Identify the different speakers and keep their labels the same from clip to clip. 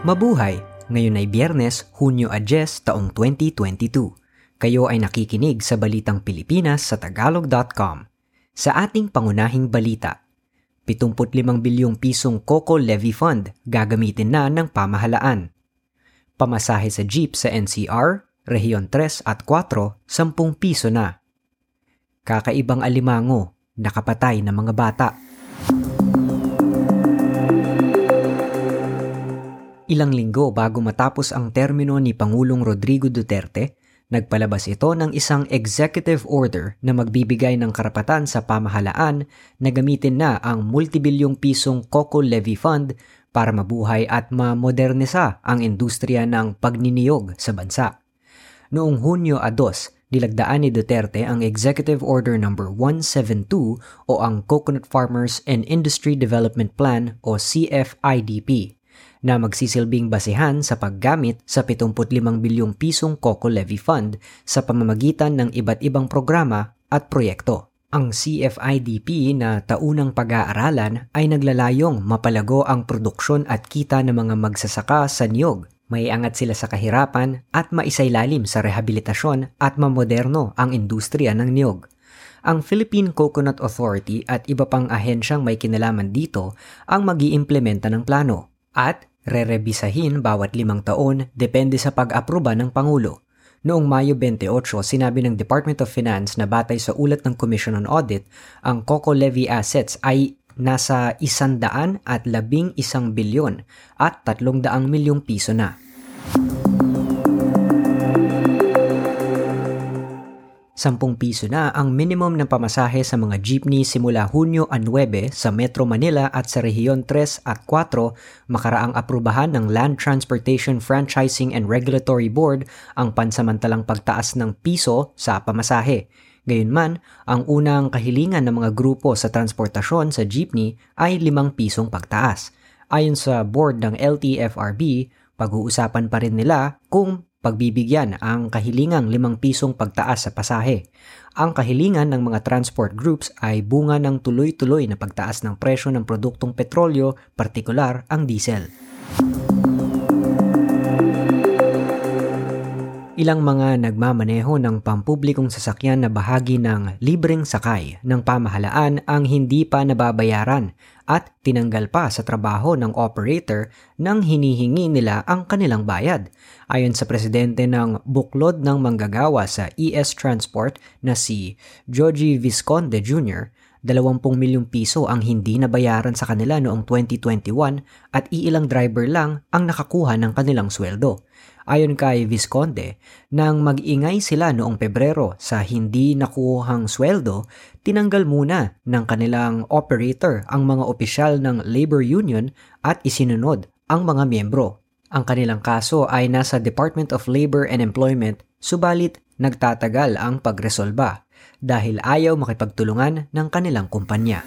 Speaker 1: Mabuhay! Ngayon ay Biyernes, Hunyo 10, taong 2022. Kayo ay nakikinig sa Balitang Pilipinas sa Tagalog.com. Sa ating pangunahing balita, 75 bilyong pisong COCO Levy Fund gagamitin na ng pamahalaan. Pamasahe sa jeep sa NCR, Rehiyon 3 at 4, 10 piso na. Kakaibang alimango, nakapatay na mga bata. Ilang linggo bago matapos ang termino ni Pangulong Rodrigo Duterte, nagpalabas ito ng isang executive order na magbibigay ng karapatan sa pamahalaan na gamitin na ang multibilyong pisong COCO Levy Fund para mabuhay at mamodernisa ang industriya ng pagniniyog sa bansa. Noong Hunyo 2, nilagdaan ni Duterte ang Executive Order No. 172 o ang Coconut Farmers and Industry Development Plan o CFIDP na magsisilbing basehan sa paggamit sa 75 bilyong pisong COCO Levy Fund sa pamamagitan ng iba't ibang programa at proyekto. Ang CFIDP na taunang pag-aaralan ay naglalayong mapalago ang produksyon at kita ng mga magsasaka sa niyog. May angat sila sa kahirapan at maisailalim sa rehabilitasyon at mamoderno ang industriya ng niyog. Ang Philippine Coconut Authority at iba pang ahensyang may kinalaman dito ang mag ng plano at Rerebisahin bawat limang taon depende sa pag-aproba ng Pangulo. Noong Mayo 28, sinabi ng Department of Finance na batay sa ulat ng Commission on Audit, ang COCO levy assets ay nasa isandaan at labing isang bilyon at tatlong daang milyong piso na. 10 piso na ang minimum ng pamasahe sa mga jeepney simula Hunyo 9 sa Metro Manila at sa Rehiyon 3 at 4 makaraang aprubahan ng Land Transportation Franchising and Regulatory Board ang pansamantalang pagtaas ng piso sa pamasahe. Gayunman, ang unang kahilingan ng mga grupo sa transportasyon sa jeepney ay 5 pisong pagtaas. Ayon sa board ng LTFRB, pag-uusapan pa rin nila kung pagbibigyan ang kahilingang 5 pisong pagtaas sa pasahe. Ang kahilingan ng mga transport groups ay bunga ng tuloy-tuloy na pagtaas ng presyo ng produktong petrolyo, partikular ang diesel. Ilang mga nagmamaneho ng pampublikong sasakyan na bahagi ng libreng sakay ng pamahalaan ang hindi pa nababayaran at tinanggal pa sa trabaho ng operator nang hinihingi nila ang kanilang bayad. Ayon sa presidente ng Buklod ng Manggagawa sa ES Transport na si Joji Visconde Jr., 20 milyong piso ang hindi nabayaran sa kanila noong 2021 at iilang driver lang ang nakakuha ng kanilang sweldo. Ayon kay Visconde, nang mag-ingay sila noong Pebrero sa hindi nakuhang sweldo, tinanggal muna ng kanilang operator ang mga opisyal ng labor union at isinunod ang mga miyembro. Ang kanilang kaso ay nasa Department of Labor and Employment, subalit nagtatagal ang pagresolba dahil ayaw makipagtulungan ng kanilang kumpanya.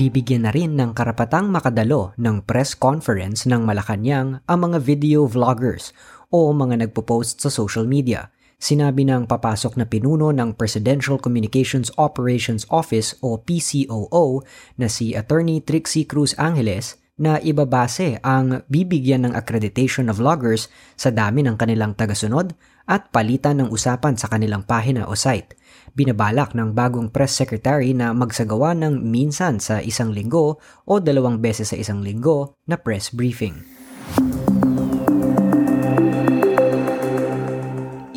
Speaker 1: Bibigyan na rin ng karapatang makadalo ng press conference ng Malacanang ang mga video vloggers o mga nagpo-post sa social media. Sinabi ng papasok na pinuno ng Presidential Communications Operations Office o PCOO na si Attorney Trixie Cruz Angeles na ibabase ang bibigyan ng accreditation of vloggers sa dami ng kanilang tagasunod at palitan ng usapan sa kanilang pahina o site. Binabalak ng bagong press secretary na magsagawa ng minsan sa isang linggo o dalawang beses sa isang linggo na press briefing.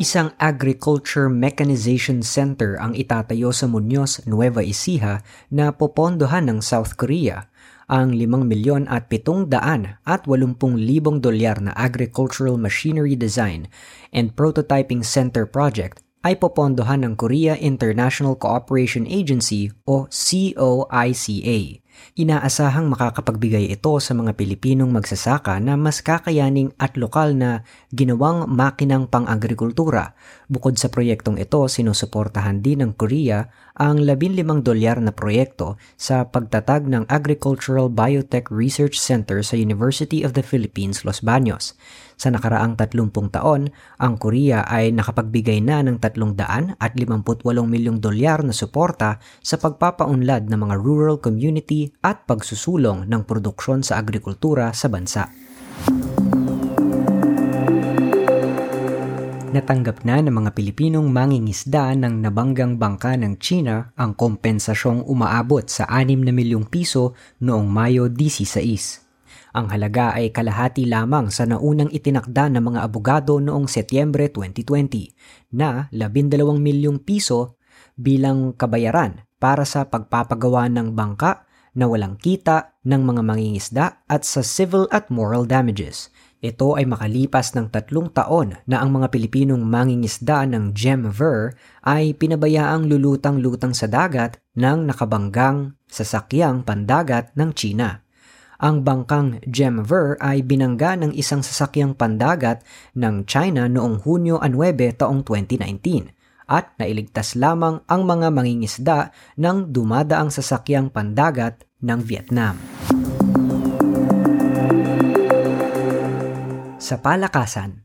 Speaker 1: Isang agriculture mechanization center ang itatayo sa Muñoz, Nueva Ecija na popondohan ng South Korea ang 5 milyon at 700 at 80 libong dolyar na Agricultural Machinery Design and Prototyping Center Project ay popondohan ng Korea International Cooperation Agency o COICA. Inaasahang makakapagbigay ito sa mga Pilipinong magsasaka na mas kakayaning at lokal na ginawang makinang pang-agrikultura. Bukod sa proyektong ito, sinusuportahan din ng Korea ang 15 dolyar na proyekto sa pagtatag ng Agricultural Biotech Research Center sa University of the Philippines, Los Baños. Sa nakaraang 30 taon, ang Korea ay nakapagbigay na ng 300 at 58 milyong dolyar na suporta sa pagpapaunlad ng mga rural community at pagsusulong ng produksyon sa agrikultura sa bansa. Natanggap na ng mga Pilipinong mangingisda ng nabanggang bangka ng China ang kompensasyong umaabot sa 6 na milyong piso noong Mayo 16. Ang halaga ay kalahati lamang sa naunang itinakda ng mga abogado noong Setyembre 2020 na 12 milyong piso bilang kabayaran para sa pagpapagawa ng bangka na walang kita ng mga mangingisda at sa civil at moral damages. Ito ay makalipas ng tatlong taon na ang mga Pilipinong mangingisda ng gem ver ay pinabayaang lulutang-lutang sa dagat ng nakabanggang sasakyang pandagat ng China. Ang bangkang gem ver ay binangga ng isang sasakyang pandagat ng China noong Hunyo 9 taong 2019 at nailigtas lamang ang mga mangingisda ng dumadaang sasakyang pandagat ng Vietnam. Sa palakasan,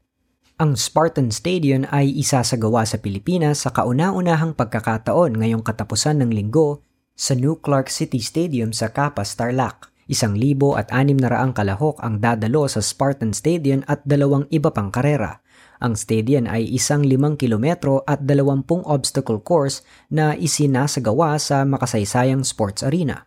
Speaker 1: ang Spartan Stadium ay isasagawa sa Pilipinas sa kauna-unahang pagkakataon ngayong katapusan ng linggo sa New Clark City Stadium sa Capas, Tarlac. Isang libo at anim na raang kalahok ang dadalo sa Spartan Stadium at dalawang iba pang karera. Ang stadium ay isang limang kilometro at dalawampung obstacle course na isinasagawa sa makasaysayang sports arena.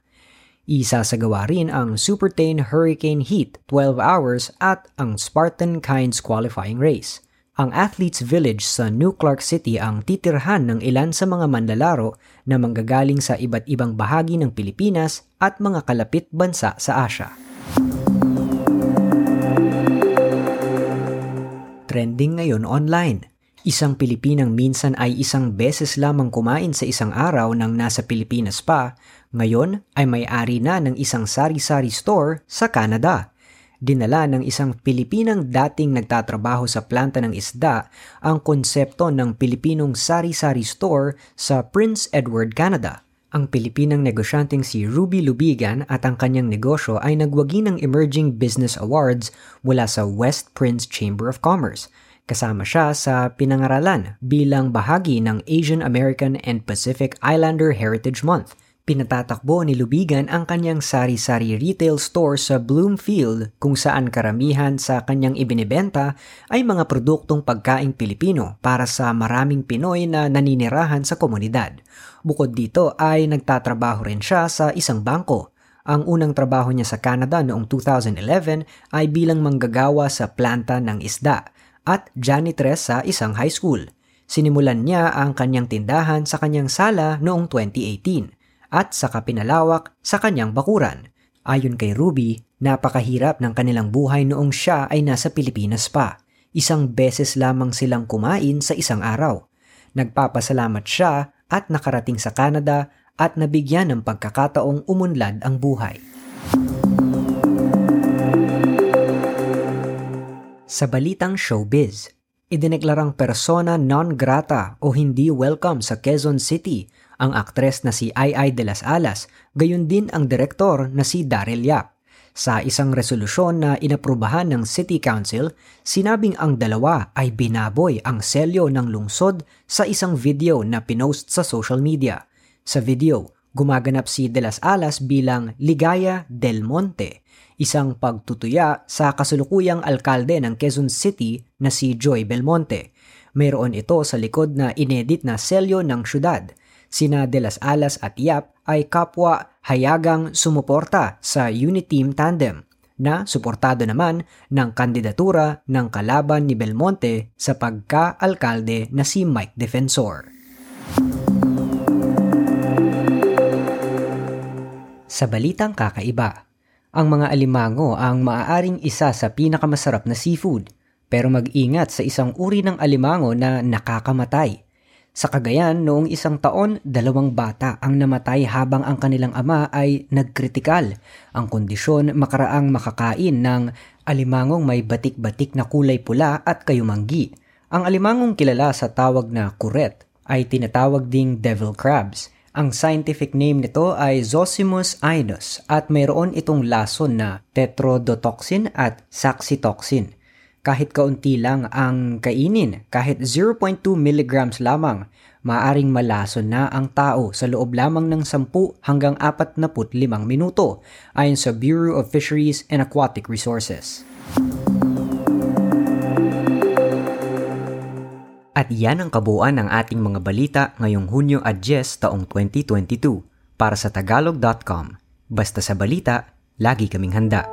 Speaker 1: Isasagawa rin ang Supertain Hurricane Heat 12 hours at ang Spartan Kinds qualifying race. Ang Athletes Village sa New Clark City ang titirhan ng ilan sa mga manlalaro na manggagaling sa iba't ibang bahagi ng Pilipinas at mga kalapit bansa sa Asia. Trending ngayon online. Isang Pilipinang minsan ay isang beses lamang kumain sa isang araw nang nasa Pilipinas pa, ngayon ay may-ari na ng isang sari-sari store sa Canada. Dinala ng isang Pilipinang dating nagtatrabaho sa planta ng isda ang konsepto ng Pilipinong sari-sari store sa Prince Edward, Canada. Ang Pilipinang negosyanteng si Ruby Lubigan at ang kanyang negosyo ay nagwagi ng Emerging Business Awards mula sa West Prince Chamber of Commerce – Kasama siya sa pinangaralan bilang bahagi ng Asian American and Pacific Islander Heritage Month. Pinatatakbo ni Lubigan ang kanyang sari-sari retail store sa Bloomfield kung saan karamihan sa kanyang ibinebenta ay mga produktong pagkaing Pilipino para sa maraming Pinoy na naninirahan sa komunidad. Bukod dito ay nagtatrabaho rin siya sa isang bangko ang unang trabaho niya sa Canada noong 2011 ay bilang manggagawa sa planta ng isda at janitress sa isang high school. Sinimulan niya ang kanyang tindahan sa kanyang sala noong 2018 at sa kapinalawak sa kanyang bakuran. Ayon kay Ruby, napakahirap ng kanilang buhay noong siya ay nasa Pilipinas pa. Isang beses lamang silang kumain sa isang araw. Nagpapasalamat siya at nakarating sa Canada at nabigyan ng pagkakataong umunlad ang buhay. Sa balitang showbiz, idineklarang persona non grata o hindi welcome sa Quezon City ang aktres na si Ai Ai de las Alas, gayon din ang direktor na si Daryl Yap. Sa isang resolusyon na inaprubahan ng City Council, sinabing ang dalawa ay binaboy ang selyo ng lungsod sa isang video na pinost sa social media. Sa video, gumaganap si De las Alas bilang Ligaya del Monte isang pagtutuya sa kasulukuyang alkalde ng Quezon City na si Joy Belmonte. Mayroon ito sa likod na inedit na selyo ng syudad. Sina De Las Alas at Yap ay kapwa hayagang sumuporta sa Uniteam Tandem na suportado naman ng kandidatura ng kalaban ni Belmonte sa pagka-alkalde na si Mike Defensor. Sa balitang kakaiba, ang mga alimango ang maaaring isa sa pinakamasarap na seafood, pero mag-ingat sa isang uri ng alimango na nakakamatay. Sa Cagayan, noong isang taon, dalawang bata ang namatay habang ang kanilang ama ay nagkritikal. Ang kondisyon makaraang makakain ng alimangong may batik-batik na kulay pula at kayumanggi. Ang alimangong kilala sa tawag na kuret ay tinatawag ding devil crabs – ang scientific name nito ay Zosimus inus at mayroon itong lason na tetrodotoxin at saxitoxin. Kahit kaunti lang ang kainin, kahit 0.2 milligrams lamang, maaring malason na ang tao sa loob lamang ng 10 hanggang 45 minuto ayon sa Bureau of Fisheries and Aquatic Resources. At yan ang kabuuan ng ating mga balita ngayong Hunyo at 10 taong 2022 para sa tagalog.com. Basta sa balita, lagi kaming handa.